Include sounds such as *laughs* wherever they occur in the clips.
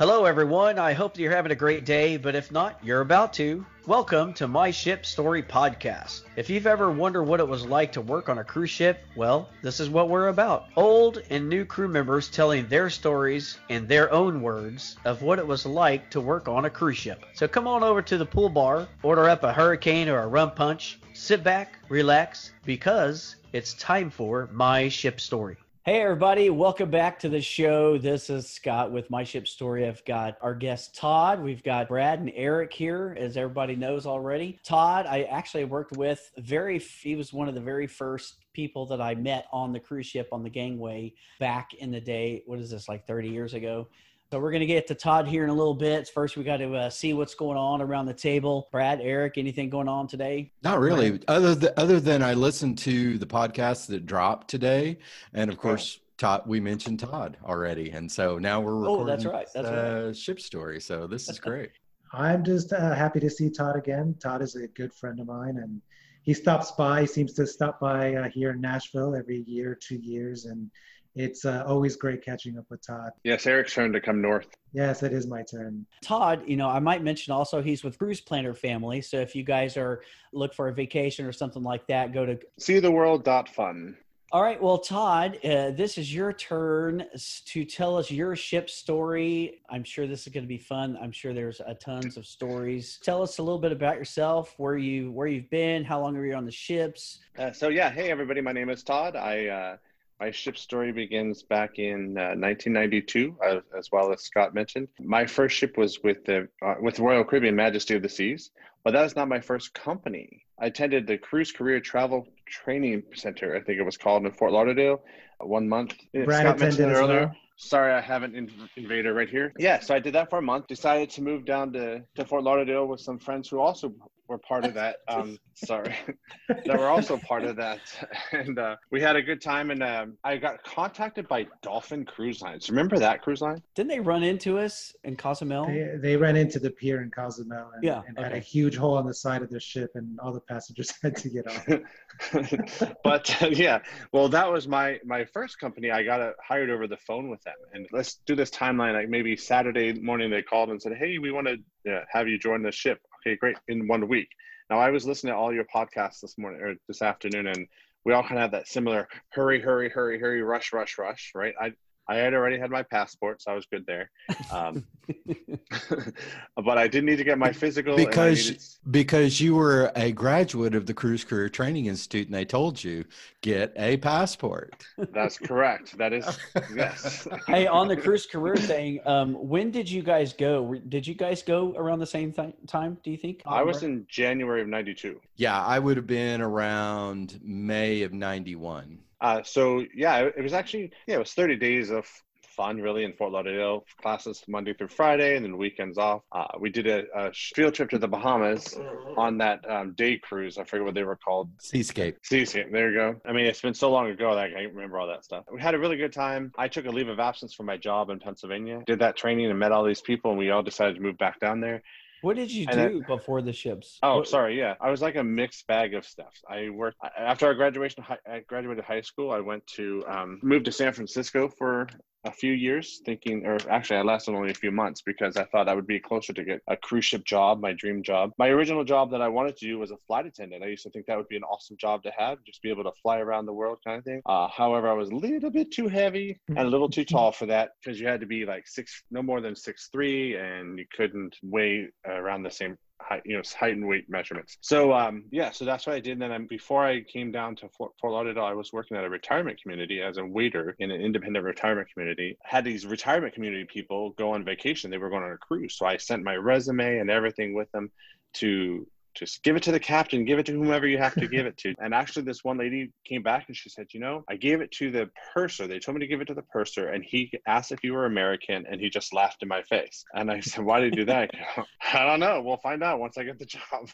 Hello, everyone. I hope that you're having a great day, but if not, you're about to. Welcome to My Ship Story Podcast. If you've ever wondered what it was like to work on a cruise ship, well, this is what we're about. Old and new crew members telling their stories in their own words of what it was like to work on a cruise ship. So come on over to the pool bar, order up a hurricane or a rum punch, sit back, relax, because it's time for My Ship Story. Hey, everybody, welcome back to the show. This is Scott with My Ship Story. I've got our guest Todd. We've got Brad and Eric here, as everybody knows already. Todd, I actually worked with very, he was one of the very first people that I met on the cruise ship on the gangway back in the day. What is this, like 30 years ago? So we're going to get to Todd here in a little bit. First, we got to uh, see what's going on around the table. Brad, Eric, anything going on today? Not really. Other than, other than I listened to the podcast that dropped today, and of course, Todd. We mentioned Todd already, and so now we're recording. Oh, that's right. That's uh, right. Ship story. So this is great. *laughs* I'm just uh, happy to see Todd again. Todd is a good friend of mine, and he stops by. He seems to stop by uh, here in Nashville every year, two years, and it's uh, always great catching up with Todd. Yes, Eric's turn to come north. Yes, it is my turn. Todd, you know, I might mention also he's with Cruise Planner Family. So if you guys are look for a vacation or something like that, go to seetheworld.fun. All right, well, Todd, uh, this is your turn to tell us your ship story. I'm sure this is going to be fun. I'm sure there's a tons of stories. Tell us a little bit about yourself, where you where you've been, how long are you on the ships? Uh, so yeah, hey everybody, my name is Todd. I uh, my ship story begins back in uh, 1992, as, as, well as Scott mentioned. My first ship was with the uh, with Royal Caribbean Majesty of the Seas, but that was not my first company. I attended the Cruise Career Travel Training Center, I think it was called in Fort Lauderdale, one month. Brad Scott mentioned earlier. Well. Sorry, I have an invader right here. Yeah, so I did that for a month. Decided to move down to, to Fort Lauderdale with some friends who also were part of that. *laughs* Um, sorry, *laughs* that were also part of that, *laughs* and uh, we had a good time. And um, I got contacted by Dolphin Cruise Lines. Remember that cruise line? Didn't they run into us in Cozumel? They, they ran into the pier in Cozumel and, yeah, and okay. had a huge hole on the side of the ship, and all the passengers had to get off. but uh, yeah, well, that was my my first company. I got hired over the phone with them, and let's do this timeline. Like maybe Saturday morning, they called and said, "Hey, we want to yeah, have you join the ship." Okay, great, in one week. Now, I was listening to all your podcasts this morning or this afternoon, and we all kind of have that similar hurry, hurry, hurry, hurry, rush, rush, rush, right? I, I had already had my passport, so I was good there. Um, *laughs* *laughs* but I did need to get my physical because needed... because you were a graduate of the Cruise Career Training Institute, and they told you get a passport. That's correct. That is *laughs* yes. hey, on the cruise career thing, um, when did you guys go? Did you guys go around the same th- time? Do you think? I was in January of '92. Yeah, I would have been around May of '91. Uh, so yeah, it was actually yeah, it was 30 days of fun really in Fort Lauderdale. Classes Monday through Friday, and then weekends off. Uh, we did a, a, field trip to the Bahamas on that um, day cruise. I forget what they were called. Seascape. Seascape. There you go. I mean, it's been so long ago that I can't remember all that stuff. We had a really good time. I took a leave of absence from my job in Pennsylvania. Did that training and met all these people, and we all decided to move back down there. What did you do before the ships? Oh, what? sorry. Yeah, I was like a mixed bag of stuff. I worked after I graduation. I graduated high school. I went to um, moved to San Francisco for a few years thinking or actually i lasted only a few months because i thought i would be closer to get a cruise ship job my dream job. My original job that i wanted to do was a flight attendant. I used to think that would be an awesome job to have just be able to fly around the world kind of thing. Uh, however i was a little bit too heavy and a little too tall for that because you had to be like six no more than six three and you couldn't weigh around the same you know, height and weight measurements. So um, yeah, so that's what I did. And then um, before I came down to Fort, Fort Lauderdale, I was working at a retirement community as a waiter in an independent retirement community. Had these retirement community people go on vacation. They were going on a cruise, so I sent my resume and everything with them to just give it to the captain, give it to whomever you have to give it to. *laughs* And actually, this one lady came back and she said, You know, I gave it to the purser. They told me to give it to the purser. And he asked if you were American and he just laughed in my face. And I said, Why did you do that? *laughs* I don't know. We'll find out once I get the job. *laughs*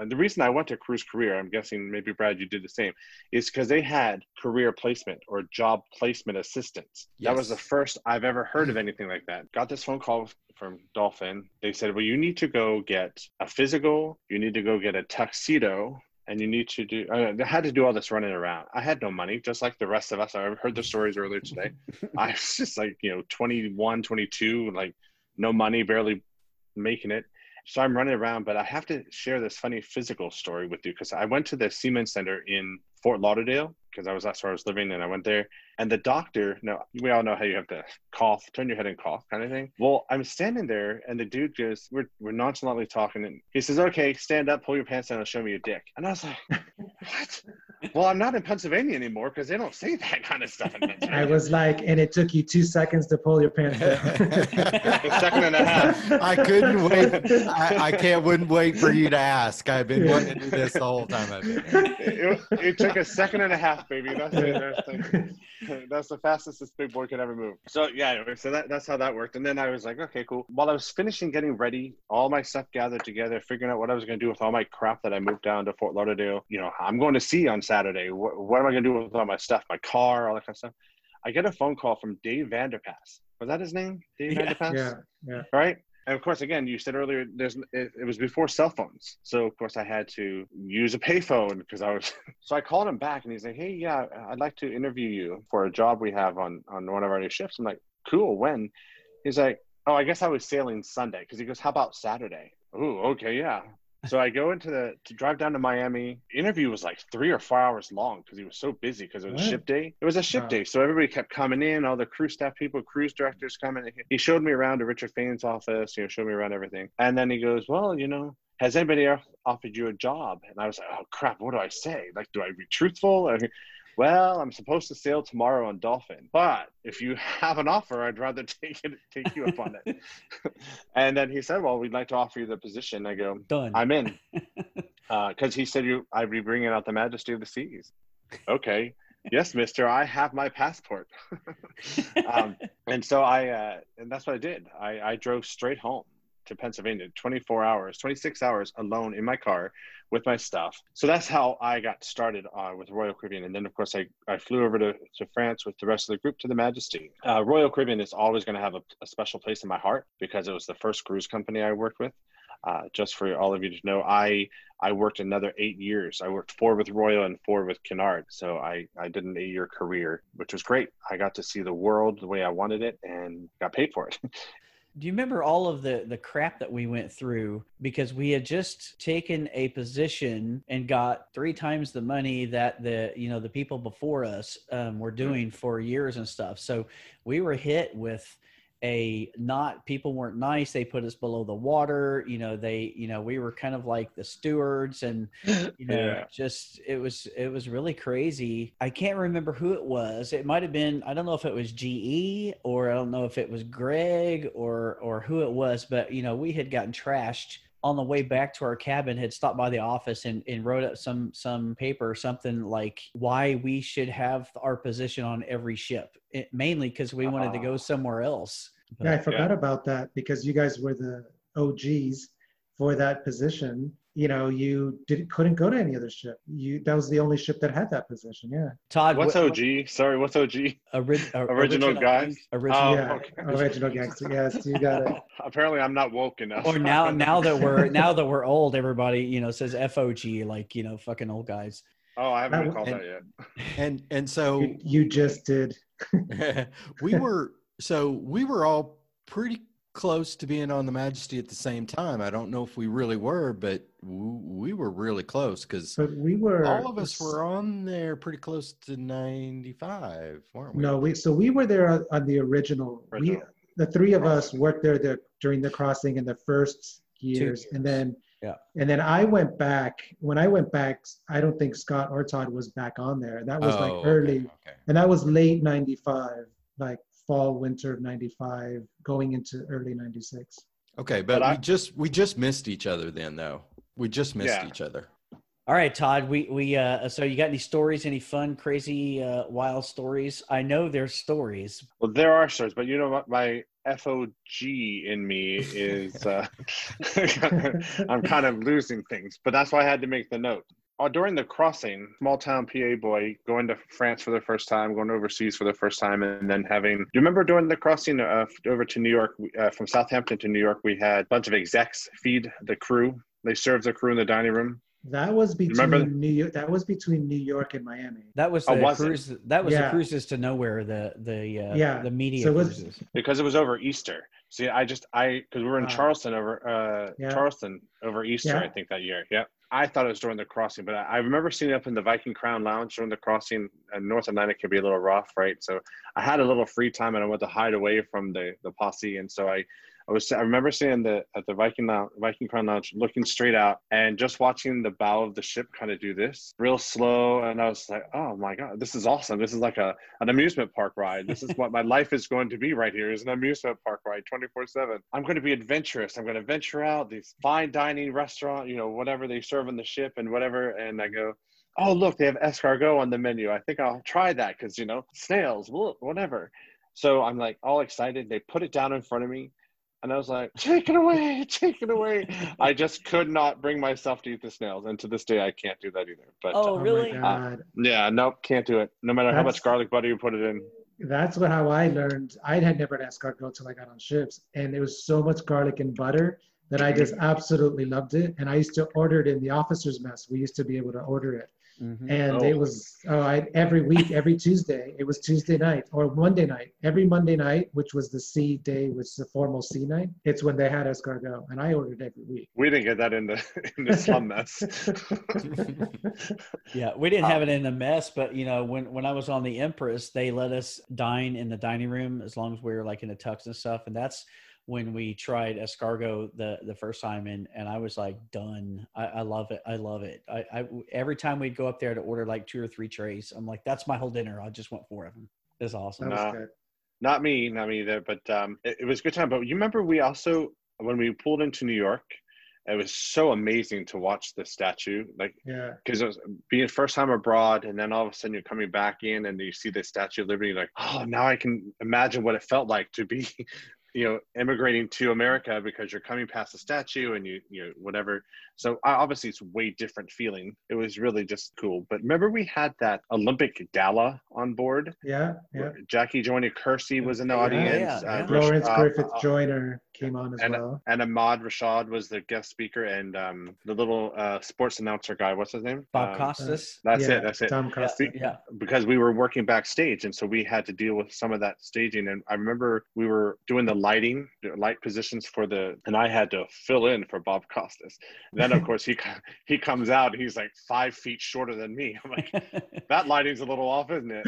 And the reason I went to Cruise Career, I'm guessing maybe Brad, you did the same, is because they had career placement or job placement assistance. Yes. That was the first I've ever heard of anything like that. Got this phone call from Dolphin. They said, well, you need to go get a physical, you need to go get a tuxedo, and you need to do uh, I had to do all this running around. I had no money, just like the rest of us. I heard the stories earlier today. *laughs* I was just like, you know, 21, 22, like no money, barely making it. So I'm running around, but I have to share this funny physical story with you because I went to the Siemens Center in Fort Lauderdale because I was that's where I was living and I went there. And the doctor, no, we all know how you have to cough, turn your head and cough kind of thing. Well, I'm standing there and the dude just we're we're nonchalantly talking and he says, Okay, stand up, pull your pants down and show me your dick. And I was like, *laughs* What? Well, I'm not in Pennsylvania anymore because they don't say that kind of stuff in Pennsylvania. I was like, and it took you two seconds to pull your pants down. *laughs* a second and a half. I couldn't wait. I, I can't wouldn't wait for you to ask. I've been wanting to do this the whole time I've been. here. It, it took a second and a half, baby. That's it. That's the, that's the fastest this big boy could ever move. So yeah, so that, that's how that worked. And then I was like, okay, cool. While I was finishing getting ready, all my stuff gathered together, figuring out what I was going to do with all my crap that I moved down to Fort Lauderdale. You know, I'm going to sea on Saturday. What, what am I going to do with all my stuff, my car, all that kind of stuff? I get a phone call from Dave Vanderpass. Was that his name? Dave Yeah. Vanderpass? yeah, yeah. right? And of course, again, you said earlier, there's it, it was before cell phones, so of course I had to use a payphone because I was. *laughs* so I called him back, and he's like, "Hey, yeah, I'd like to interview you for a job we have on on one of our new ships." I'm like, "Cool, when?" He's like, "Oh, I guess I was sailing Sunday." Because he goes, "How about Saturday?" Oh, okay, yeah. So I go into the to drive down to Miami. Interview was like three or four hours long because he was so busy because it was What? ship day. It was a ship Wow. day, so everybody kept coming in. All the crew staff people, cruise directors coming. He showed me around to Richard Fain's office. You know, showed me around everything. And then he goes, "Well, you know, has anybody else offered you a job?" And I was like, "Oh crap, what do I say? Like, do I be truthful?" Well, I'm supposed to sail tomorrow on Dolphin, but if you *laughs* have an offer, I'd rather *laughs* take it, take you up on it. *laughs* and then he said, "Well, we'd like to offer you the position." I go, Done. I'm in. Because he said you, I'd be bringing out the majesty of the seas. Okay. yes, mister, I have my passport. um, and so I, uh, and that's what I did. I, I drove straight home to Pennsylvania, 24 hours, 26 hours alone in my car with my stuff. So that's how I got started uh, with Royal Caribbean. And then, of course, I, I flew over to, to France with the rest of the group to the Majesty. Uh, Royal Caribbean is always going to have a, a special place in my heart because it was the first cruise company I worked with. Uh, just for all of you to know, I I worked another eight years. I worked four with Royal and four with Cunard. So I, I did an eight year career, which was great. I got to see the world the way I wanted it and got paid for it. *laughs* Do you remember all of the the crap that we went through because we had just taken a position and got three times the money that the you know the people before us um, were doing for years and stuff. So we were hit with a not people weren't nice they put us below the water you know they you know we were kind of like the stewards and you know Yeah. just it was it was really crazy i can't remember who it was it might have been i don't know if it was ge or i don't know if it was greg or or who it was but you know we had gotten trashed on the way back to our cabin had stopped by the office and, and wrote up some some paper or something like why we should have our position on every ship. It, mainly because we wanted to ah. go somewhere else. Yeah, I But- forgot about that because you guys were the OGs for that position. You know, you didn't couldn't go to any other ship. You that was the only ship that had that position. Yeah. todd what's what- OG? Sorry, what's OG? Ori- *laughs* uh, Original guys? original Oh, yeah. okay. Original gangster. Yes, you got it. *laughs* Apparently, I'm not woke enough. or now *laughs* now that we're now that we're old everybody you know says fog like you know fucking old guys oh, I haven't been And- called that yet. And and so You, you just did. we were so we were all pretty close to being on the Majesty at the same time. I don't know if we really were, but w- we were really close because But we were all of us were on there pretty close to 95, weren't we? No, we so we were there on- on the original. We the three of us worked there the, during the crossing in the first years, and then Yeah. and then I went back. When I went back, I don't think Scott or Todd was back on there. That was Oh, like okay, early, okay. and that was late '95, like fall winter of '95, going into early '96. Okay, but, But I- we just we just missed each other then though. We just missed Yeah. each other. all right todd we we uh so you got any stories any fun crazy uh wild stories i know there's stories Well, there are stories, but you know what? My FOG in me is uh, *laughs* I'm kind of losing things, but that's why I had to make the note. Uh, during the crossing, small town PA boy going to France for the first time, going overseas for the first time, and then having. Do you remember during the crossing uh, over to New York, uh, from Southampton to New York, we had a bunch of execs feed the crew. They served the crew in the dining room. That was Remember- between New York. That was between New York and Miami. That was Oh, the was it? cruise. That was the cruises to nowhere. The the uh, Yeah. the media So it was- cruises. because it was over Easter. See, I just I because we were in Ah. Charleston over uh Yeah. Charleston over Easter, Yeah. I think that year. Yeah, I thought it was during the crossing, but I, I remember seeing it up in the Viking Crown Lounge during the crossing. And North Atlantic can be a little rough, right? So I had a little free time, and I went to hide away from the the posse, and so I. I was. I remember seeing the at the Viking Lounge, Viking Crown Lounge, looking straight out and just watching the bow of the ship kind of do this, real slow. And I was like, "Oh my god, this is awesome! This is like a an amusement park ride. This is what my *laughs* life is going to be right here. Is an amusement park ride, twenty four seven. I'm going to be adventurous. I'm going to venture out these fine dining restaurant, you know, whatever they serve on the ship and whatever. And I go, oh look, they have escargot on the menu. I think I'll try that because you know snails, wha- whatever. So I'm like all excited. They put it down in front of me. And I was like, take it away, *laughs* take it away. I just could not bring myself to eat the snails. And to this day, I can't do that either. But Oh, uh, really? my God. yeah, nope, can't do it. No matter how much garlic butter you put it in. That's what how I learned. I had never had escargot till I got on ships, and it was so much garlic and butter that I just absolutely loved it. And I used to order it in the officers' mess. We used to be able to order it, Mhm. and Oh. it was oh, I every week, every Tuesday. It was Tuesday night or Monday night. Every Monday night, which was the C day, which is the formal C night. It's when they had escargot, and I ordered every week. We didn't get that in the in the slum mess. *laughs* Yeah, we didn't Uh, have it in the mess, but you know, when when I was on the Empress, they let us dine in the dining room as long as we were like in the tux and stuff, and that's when we tried escargot the the first time, and and I was like done. I, I love it. I love it. I, I every time we'd go up there to order like two or three trays, I'm like, that's my whole dinner. I just want four of them. It's That awesome. was No. good. not me, not me either. But um, it, it was a good time. But you remember we also when we pulled into New York, it was so amazing to watch the statue. Like Yeah. because it was being first time abroad and then all of a sudden you're coming back in and you see the statue of liberty like oh now i can imagine what it felt like to be you know immigrating to america because you're coming past the statue and you you know whatever so obviously it's way different feeling it was really just cool but remember we had that olympic gala on board Yeah. Yeah. jackie joyner kersee was in the Yeah, audience yeah, uh, yeah. Florence uh, Griffith uh, Joyner came on as and- well. and Ahmad Rashad was the guest speaker, and um, the little uh, sports announcer guy. What's his name? Bob Um, Costas. That's Yeah, it. That's it. Tom Yeah, yeah. because we were working backstage and so we had to deal with some of that staging and i remember we were doing the lighting light positions for the and i had to fill in for bob costas. Then of *laughs* course he he comes out and he's like five feet shorter than me. I'm like *laughs* that lighting's a little off isn't it?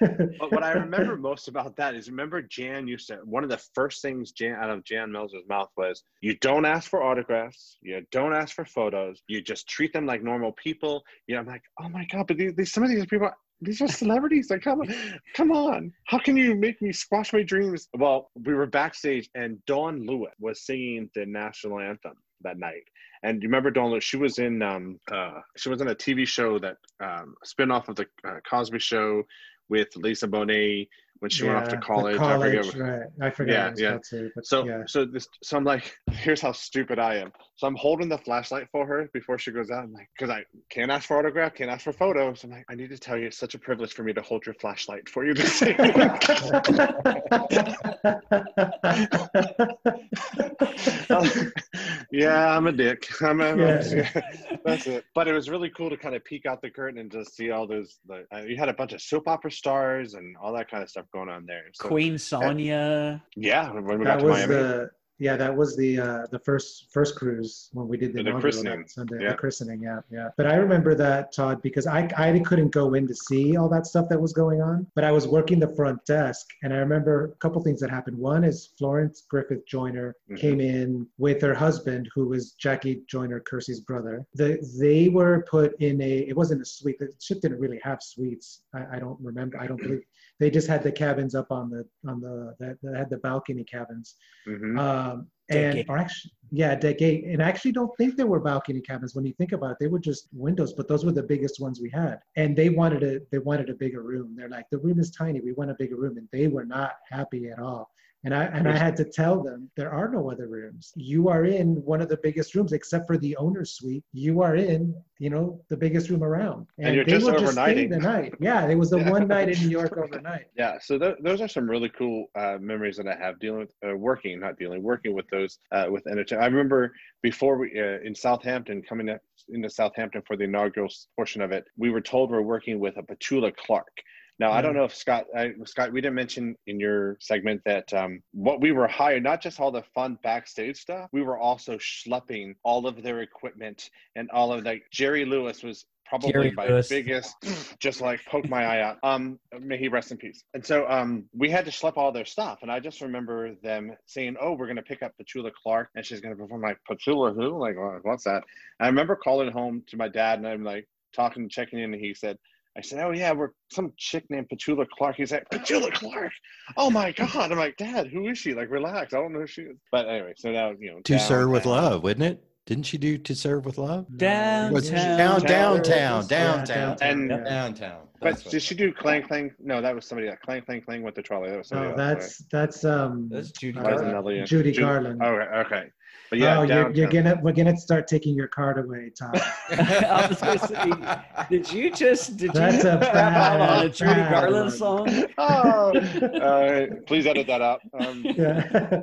*laughs* But what i remember most about that is remember jan used to one of the first things jan out of jan Mills' mouth was you don't ask for autographs. You don't ask for photos. You just treat them like normal people. You know i'm like oh my god but these, these some of these people these are celebrities. Like come on come on. How can you make me squash my dreams? Well we were backstage and dawnn Lewis was singing the national anthem that night. And you remember Dawnn Lewis? She was in um uh she was in a TV show that um spin-off of the uh, Cosby Show with Lisa Bonet when she went off to Yeah, the college. I forget college, right. I forget Yeah, yeah. too. But so yeah. so this so I'm like, *laughs* here's how stupid I am. So I'm holding the flashlight for her before she goes out. I'm like, because I can't ask for autograph, can't ask for photos. I'm like, I need to tell you, it's such a privilege for me to hold your flashlight for you to see. *laughs* yeah, I'm a dick. I'm a, Yeah. *laughs* that's it. But it was really cool to kind of peek out the curtain and just see all those. The, uh, you had a bunch of soap opera stars and all that kind of stuff going on there. So, Queen Sonja. yeah, when we got that to was Miami. the yeah that was the uh the first first cruise when we did the, The christening, Sunday yeah. the christening yeah yeah. But I remember that Todd because I I couldn't go in to see all that stuff that was going on but I was working the front desk and I remember a couple things that happened. One is Florence Griffith Joyner Mhm. came in with her husband who was Jackie Joyner Kersee's brother. The, they were put in a it wasn't a suite the ship didn't really have suites. I, I don't remember I don't believe they just had the cabins up on the on the that that had the balcony cabins Mhm. um, and eight. or actually, yeah, deck eight. And I actually don't think there were balcony cabins when you think about it. They were just windows, but those were the biggest ones we had. And they wanted a they wanted a bigger room. They're like, the room is tiny. We want a bigger room, and they were not happy at all. And I and I had to tell them there are no other rooms. You are in one of the biggest rooms, except for the owner's suite. You are in, you know, the biggest room around. And you're they just will just overnighting. the night. Yeah, it was the one night in New York *laughs* overnight. Yeah, so th- those are some really cool uh, memories that I have dealing with uh, working, not dealing, working with those uh, with entertainment. I remember before we uh, in Southampton, coming up into Southampton for the inaugural portion of it, we were told we're working with a Petula Clark. Now I don't know if Scott, I, Scott, we didn't mention in your segment that um, what we were hired, not just all the fun backstage stuff, we were also schlepping all of their equipment and all of like Jerry Lewis was probably Jerry my Lewis. biggest just like poke my eye out. Um, may he rest in peace. And so um, we had to schlep all their stuff, and I just remember them saying, "Oh, we're gonna pick up Petula Clark, and she's gonna perform." Like Petula, who? Like, what's that? And I remember calling home to my dad, and I'm like talking, checking in, and he said. I said, "Oh yeah, we're some chick named Petula Clark." He's like, "Petula Clark? Oh my god!" I'm like, "Dad, who is she? Like, relax. I don't know who she is." But anyway, so now you know. To serve with downtown. love, wouldn't it? Didn't she do to serve with love? Downtown. Was it Down- down, downtown. downtown, Yeah, downtown, downtown, And- yeah. downtown. But did she do clang clang? No, that was somebody else. Clang clang clang with the trolley. That was somebody Oh, else. that's that's um That's Judy uh, That was Garland. another. Judy Ju- Garland. Okay, okay. But yeah, oh, you're, you're gonna we're gonna start taking your card away, Tom. *laughs* *laughs* I was gonna say, did you just did That's you a rap out on a bad, Judy Garland one. song? *laughs* oh, uh, please edit that out. Um, yeah.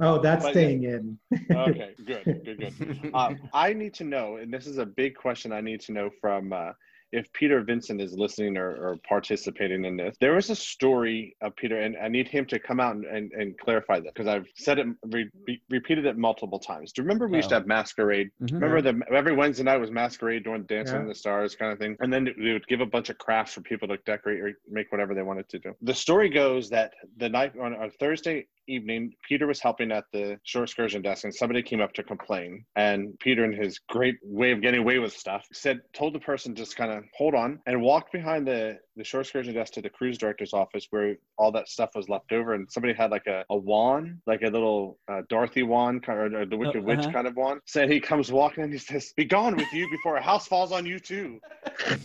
oh, that's But- staying in. okay, good, good, good. *laughs* Um, I need to know, and this is a big question I need to know from uh, if Peter Vincent is listening or, or participating in this. There was a story of Peter, and I need him to come out and, and, and clarify that because I've said it, re, re- repeated it multiple times. Do you remember we used to Oh. have masquerade? Mhm. Remember the every Wednesday night was masquerade during Dancing Yeah. in the Stars kind of thing, and then they would give a bunch of crafts for people to decorate or make whatever they wanted to do. The story goes that the night on a Thursday evening, Peter was helping at the shore excursion desk, and somebody came up to complain. And Peter, in his great way of getting away with stuff, said, told the person just kind of hold on, and walked behind the the shore excursion desk to the cruise director's office where all that stuff was left over, and somebody had like a, a wand, like a little uh, Dorothy wand, kind of, or the Wicked Witch uh-huh. kind of wand. Said he comes walking and he says, "Be gone with you before a house falls on you too." *laughs*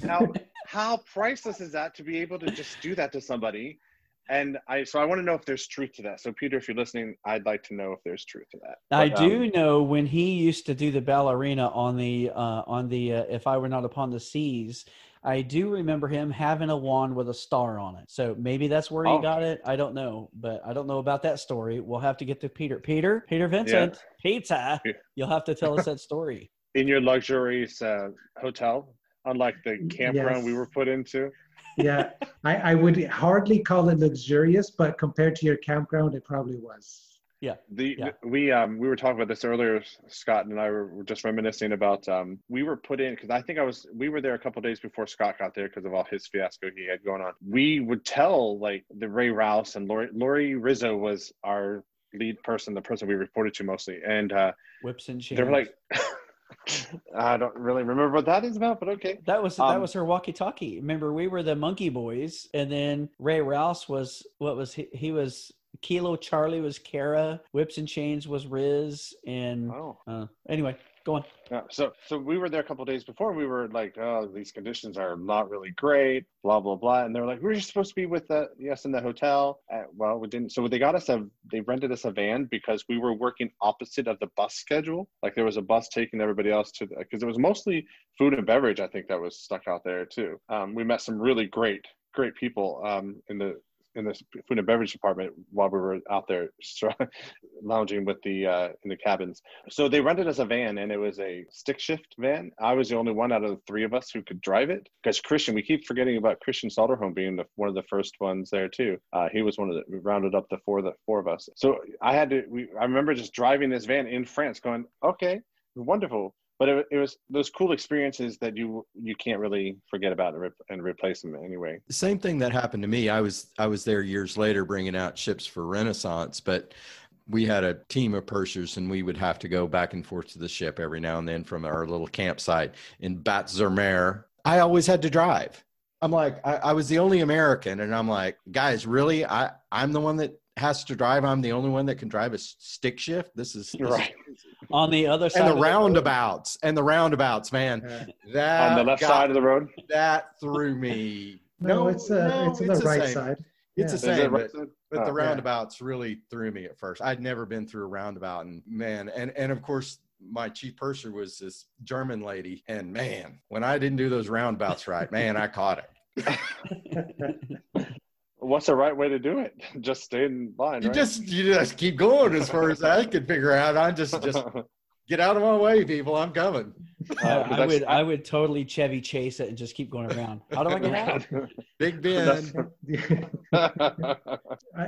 Now, how priceless is that to be able to just do that to somebody? And I, so I want to know if there's truth to that. So, Peter, if you're listening, I'd like to know if there's truth to that. I do um, know when he used to do the ballerina on the uh, on the uh, if I were not upon the seas. I do remember him having a wand with a star on it. So maybe that's where he Oh. got it. I don't know, but I don't know about that story. We'll have to get to Peter. Peter, Peter Vincent, pizza. Yeah. You'll have to tell us *laughs* that story. in your luxurious uh, hotel, unlike the campground we were put into. Yeah, I, I would hardly call it luxurious, but compared to your campground, it probably was. The Yeah. we um we were talking about this earlier. Scott and I were, were just reminiscing about um we were put in because I think I was we were there a couple days before Scott got there because of all his fiasco he had going on. We would tell like the Ray Rouse and Lori Lori Rizzo was our lead person, the person we reported to mostly, and uh, Whips and chains. they were like. I don't really remember what that is about, but okay. That was that Um, was her walkie-talkie. Remember, we were the Monkey Boys, and then Ray Rouse was what was he? He was Kilo Charlie was Kara, Whips and Chains was Riz, and Oh. uh, anyway, go on. Yeah, so so we were there a couple days before. We were like, oh, these conditions are not really great, blah blah blah. And they were like, we're just supposed to be with the yes in the hotel. Uh, well, we didn't. So they got us a they rented us a van because we were working opposite of the bus schedule. Like there was a bus taking everybody else to because it was mostly food and beverage. I think that was stuck out there too. Um, we met some really great great people um, in the in the food and beverage department while we were out there *laughs* lounging with the uh, in the cabins. So they rented us a van, and it was a stick shift van. I was the only one out of the three of us who could drive it because Christian. We keep forgetting about Christian Salterholm being the, one of the first ones there too. Uh, he was one of the. We rounded up the four the four of us. So I had to. We, I remember just driving this van in France, going, okay, wonderful. But it, it was those cool experiences that you you can't really forget about and, re- and replace them anyway. The same thing that happened to me. I was I was there years later bringing out ships for Renaissance, but we had a team of pursers and we would have to go back and forth to the ship every now and then from our little campsite in Batz-sur-Mer. I always had to drive. I'm like, I, I was the only American, and I'm like, guys, really? I I'm the one that has to drive. I'm the only one that can drive a stick shift. This is, this is Right. Crazy. On the other side, And the of road- roundabouts and the roundabouts, man. Uh, That On the left got- side of the road. that threw me. *laughs* no, it's uh, no, it's on the right same. side. It's Yeah. the Is it same. right but side? But the Oh, yeah. roundabouts really threw me at first. I'd never been through a roundabout, and man, and and of course my chief purser was this German lady, and man, when I didn't do those roundabouts right, man, I caught it. *laughs* *laughs* What's the right way to do it? *laughs* Just stay in line. You right? just you just keep going as far as I *laughs* can figure out. I just just *laughs* get out of my way, people. I'm coming. Uh, I, I would I would totally Chevy chase it and just keep going around. How do I get out? Big Ben. Uh,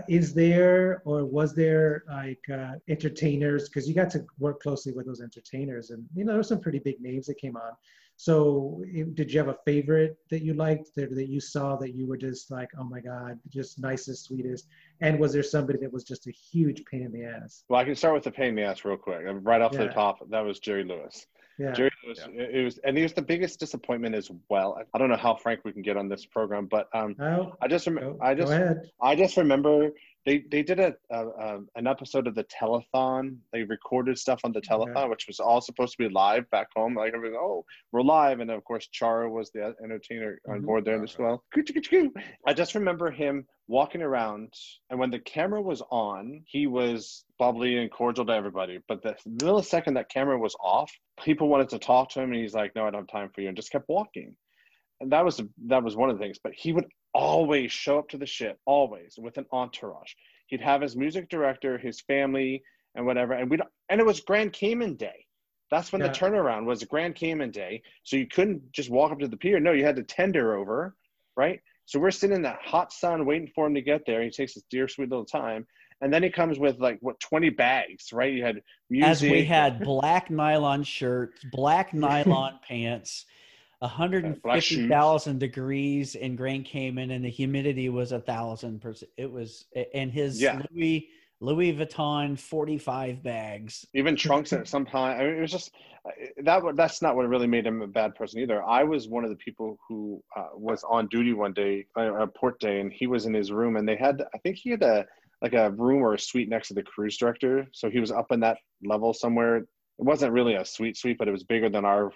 is there or was there like uh, entertainers because you got to work closely with those entertainers and you know there's some pretty big names that came on so i- did you have a favorite that you liked that, that you saw that you were just like oh my god just nicest sweetest and was there somebody that was just a huge pain in the ass well, I can start with the pain in the ass real quick. Right off the top, that was Jerry Lewis. yeah Jerry Lewis, Yeah. it was, and he was the biggest disappointment as well. I don't know how frank we can get on this program, but um, oh, I just go, remember, I just, I just remember they they did a, a, a an episode of the telethon. They recorded stuff on the telethon, Okay. which was all supposed to be live back home. Like everything, oh, we're live, and of course Charo was the entertainer on Mhm. board there as well. I just remember him walking around, and when the camera was on, he was bubbly and cordial to everybody. But the millisecond that camera was off, people wanted to talk to him, and he's like, "No, I don't have time for you," and just kept walking. And that was that was one of the things. But he would always show up to the ship, always with an entourage. He'd have his music director, his family, and whatever. And we and it was Grand Cayman Day. That's when Yeah. the turnaround was Grand Cayman Day. So you couldn't just walk up to the pier. No, you had to tender over, right? So we're sitting in that hot sun waiting for him to get there. He takes his dear sweet little time. And then he comes with like what 20 bags, right? You had music. As we had black nylon shirts, black nylon *laughs* pants, 150,000 degrees in Grand Cayman, and the humidity was a thousand percent. It was, and his Yeah. Louis Louis Vuitton 45 bags. even trunks at some time. I mean, it was just uh, that. That's not what really made him a bad person either. I was one of the people who uh, was on duty one day, uh, a port day, and he was in his room, and they had. I think he had a like a room or a suite next to the cruise director, so he was up in that level somewhere. It wasn't really a suite suite, but it was bigger than our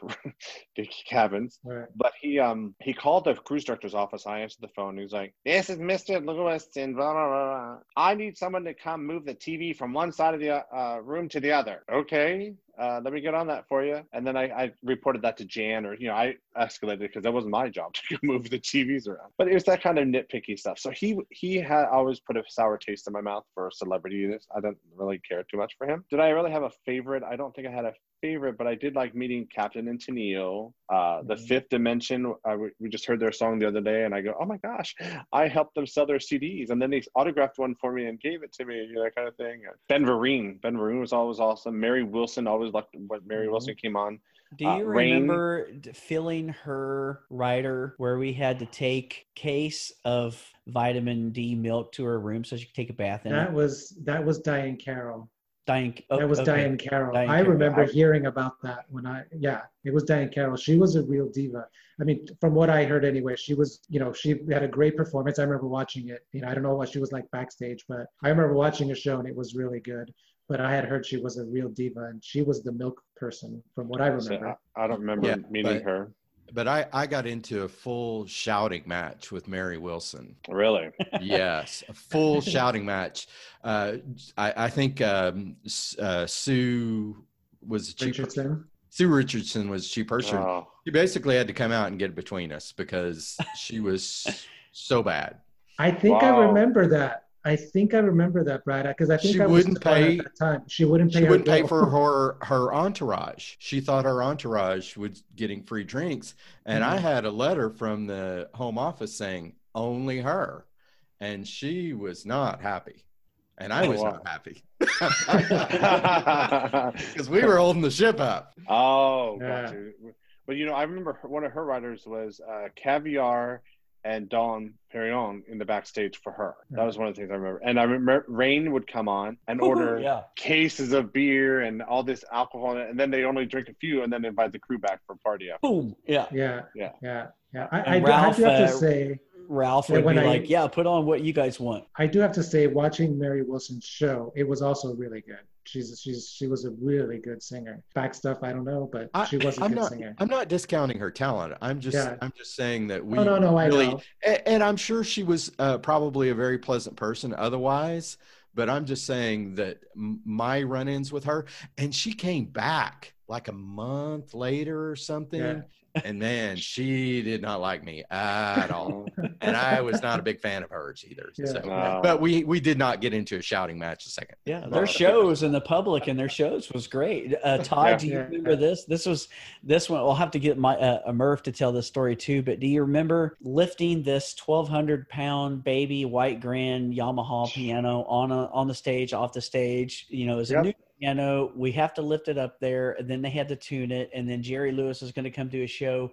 *laughs* cabins. right But he um he called the cruise director's office. I answered the phone. He was like, "This is Mister Lewis, and blah, blah blah blah. I need someone to come move the TV from one side of the uh, room to the other." Okay, uh, let me get on that for you. And then I, I reported that to Jan, or you know, I escalated because that wasn't my job *laughs* to move the TVs around. But it was that kind of nitpicky stuff. So he he had always put a sour taste in my mouth for celebrities. I didn't really care too much for him. Did I really have a favorite? I don't think I had a favorite, but I did like meeting Captain and Tennille. Uh, the Mhm. Fifth Dimension. Uh, we, we just heard their song the other day, and I go, "Oh my gosh!" I helped them sell their CDs, and then they autographed one for me and gave it to me, you know, that kind of thing. Ben Vereen. Ben Vereen was always awesome. Mary Wilson always liked when Mary Mhm. Wilson came on. Do Uh, you Rain- remember d- filling her rider where we had to take case of vitamin D milk to her room so she could take a bath in that it? was that was diahann carroll Diahann, oh, that was okay. Diahann Carroll. Diahann I Carroll. remember I- hearing about that when I, yeah, it was Diahann Carroll. She was a real diva. I mean, from what I heard anyway, she was, you know, she had a great performance. I remember watching it. You know, I don't know what she was like backstage, but I remember watching a show and it was really good. But I had heard she was a real diva and she was the milk person from what I So remember. I, I don't remember Yeah, meeting but- her. But I, I got into a full shouting match with Mary Wilson. Really? Yes, a *laughs* full shouting match. Uh, I, I think um, uh, Sue was chief. Richardson. Sue Richardson was chief person. Oh. She basically had to come out and get between us because she was *laughs* so bad. I think I remember that. I think I remember that, Brad, because I think She I was wouldn't the pay- at that time. She wouldn't pay. She wouldn't pay for her her entourage. She thought her entourage was getting free drinks, and I Mhm. had a letter from the home office saying only her, and she was not happy, and I Oh, was wow. not happy *laughs* because we were holding the ship up. Oh, Yeah. got you. But you know, I remember her, one of her writers was uh, Caviar and Dom Perignon in the backstage for her. That was one of the things I remember. And I remember Rain would come on and order yeah. cases of beer and all this alcohol, and then they only drink a few, and then invite the crew back for a party after. Boom. Yeah. Yeah, Yeah. yeah, yeah. I, And I, do- Ralph, I do have uh, to say, Ralph Yeah, would when be I- like, "Yeah, put on what you guys want." I do have to say, watching Mary Wilson's show, it was also really good. She's she's she was a really good singer. Back stuff, I don't know, but I, she was a I'm good not. singer. I'm not discounting her talent. I'm just. Yeah. I'm just saying that we. Oh no, no, I know. a- and I'm sure she was uh, probably a very pleasant person otherwise. But I'm just saying that my run-ins with her, and she came back like a month later or something. Yeah. And man, she did not like me at all, and I was not a big fan of hers either. Yeah. So, Wow. but we we did not get into a shouting match a second. Yeah, their that's shows and the public and their shows was great. Uh, Todd, Yeah. do you Yeah. remember this? This was this one. I'll have to get my uh, a Murph to tell this story too. But do you remember lifting this twelve hundred pound baby white grand Yamaha piano on a, on the stage, off the stage? You know, is it a Yep. new piano. We have to lift it up there, and then they had to tune it, and then Jerry Lewis is going to come do a show.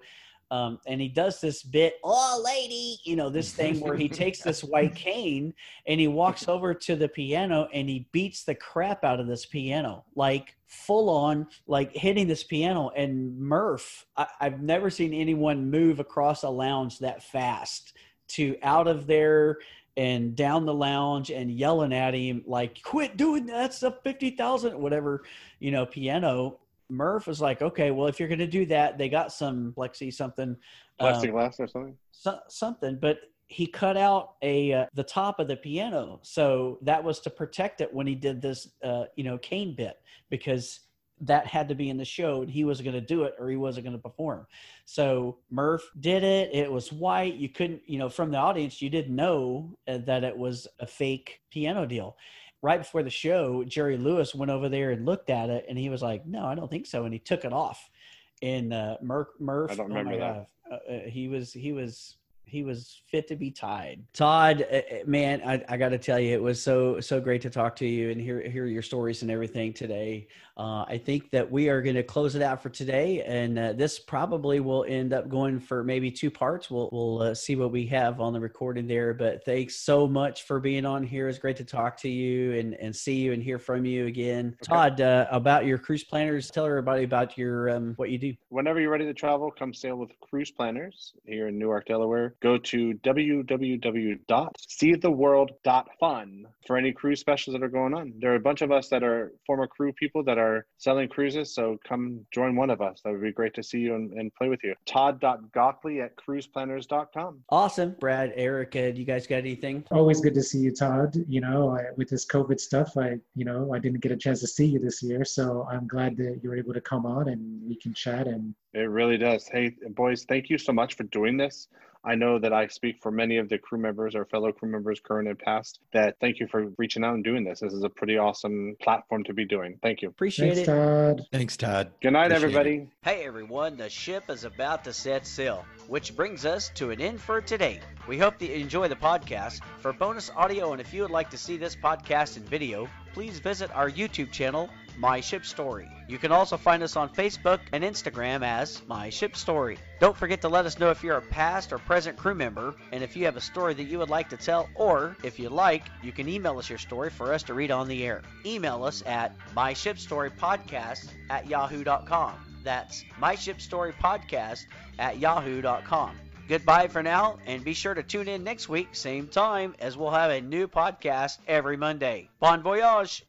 Um, and he does this bit, oh lady, you know, this thing where he takes this white *laughs* cane and he walks over to the piano and he beats the crap out of this piano, like full on, like hitting this piano. And Murph, I, I've never seen anyone move across a lounge that fast to out of there and down the lounge and yelling at him like quit doing that that's a 50,000 whatever you know piano. Murph was like okay well if you're going to do that they got some plexi something um, Plexiglass or something. so, something, but he cut out a uh, the top of the piano, so that was to protect it when he did this, uh, you know, cane bit because that had to be in the show and he was going to do it or he wasn't going to perform. So Murph did it. It was white. You couldn't, you know, from the audience, you didn't know uh, that it was a fake piano deal. Right before the show, Jerry Lewis went over there and looked at it, and he was like, "No, I don't think so," and he took it off. And uh, Murph, Murph, I don't oh remember that. God, uh, uh, he was he was he was fit to be tied. Todd, uh, uh, man, I, I got to tell you, it was so so great to talk to you and hear hear your stories and everything today. Uh, I think that we are going to close it out for today, and uh, this probably will end up going for maybe two parts. We'll we'll uh, see what we have on the recording there. But thanks so much for being on here. It's great to talk to you and and see you and hear from you again. Todd, uh, about your cruise planners, tell everybody about your um, what you do. Whenever you're ready to travel, come sail with Cruise Planners here in Newark, Delaware. Go to www.seetheworld.fun for any cruise specials that are going on. There are a bunch of us that are former crew people that are selling cruises, so come join one of us. That would be great to see you and, and play with you. Todd.gockley at cruiseplanners.com. Awesome, Brad, Erica. Do you guys got anything? Always good to see you, Todd. You know, I, with this COVID stuff, I, you know, I didn't get a chance to see you this year, so I'm glad that you were able to come on and we can chat. And It really does. Hey, boys, thank you so much for doing this. I know that I speak for many of the crew members, our fellow crew members, current and past, that thank you for reaching out and doing this. This is a pretty awesome platform to be doing. Thank you. Appreciate thanks, it. Todd. Thanks, Todd. Good night, Appreciate it. everybody. Hey everyone, the ship is about to set sail, which brings us to an end for today. We hope that you enjoy the podcast. For bonus audio and if you would like to see this podcast in video, please visit our YouTube channel, My Ship Story. You can also find us on Facebook and Instagram as My Ship Story. Don't forget to let us know if you're a past or present crew member and if you have a story that you would like to tell, or if you like, you can email us your story for us to read on the air. Email us at myshipstorypodcast at yahoo.com. That's myshipstorypodcast at yahoo.com. Goodbye for now, and be sure to tune in next week, same time, as we'll have a new podcast every Monday. Bon voyage!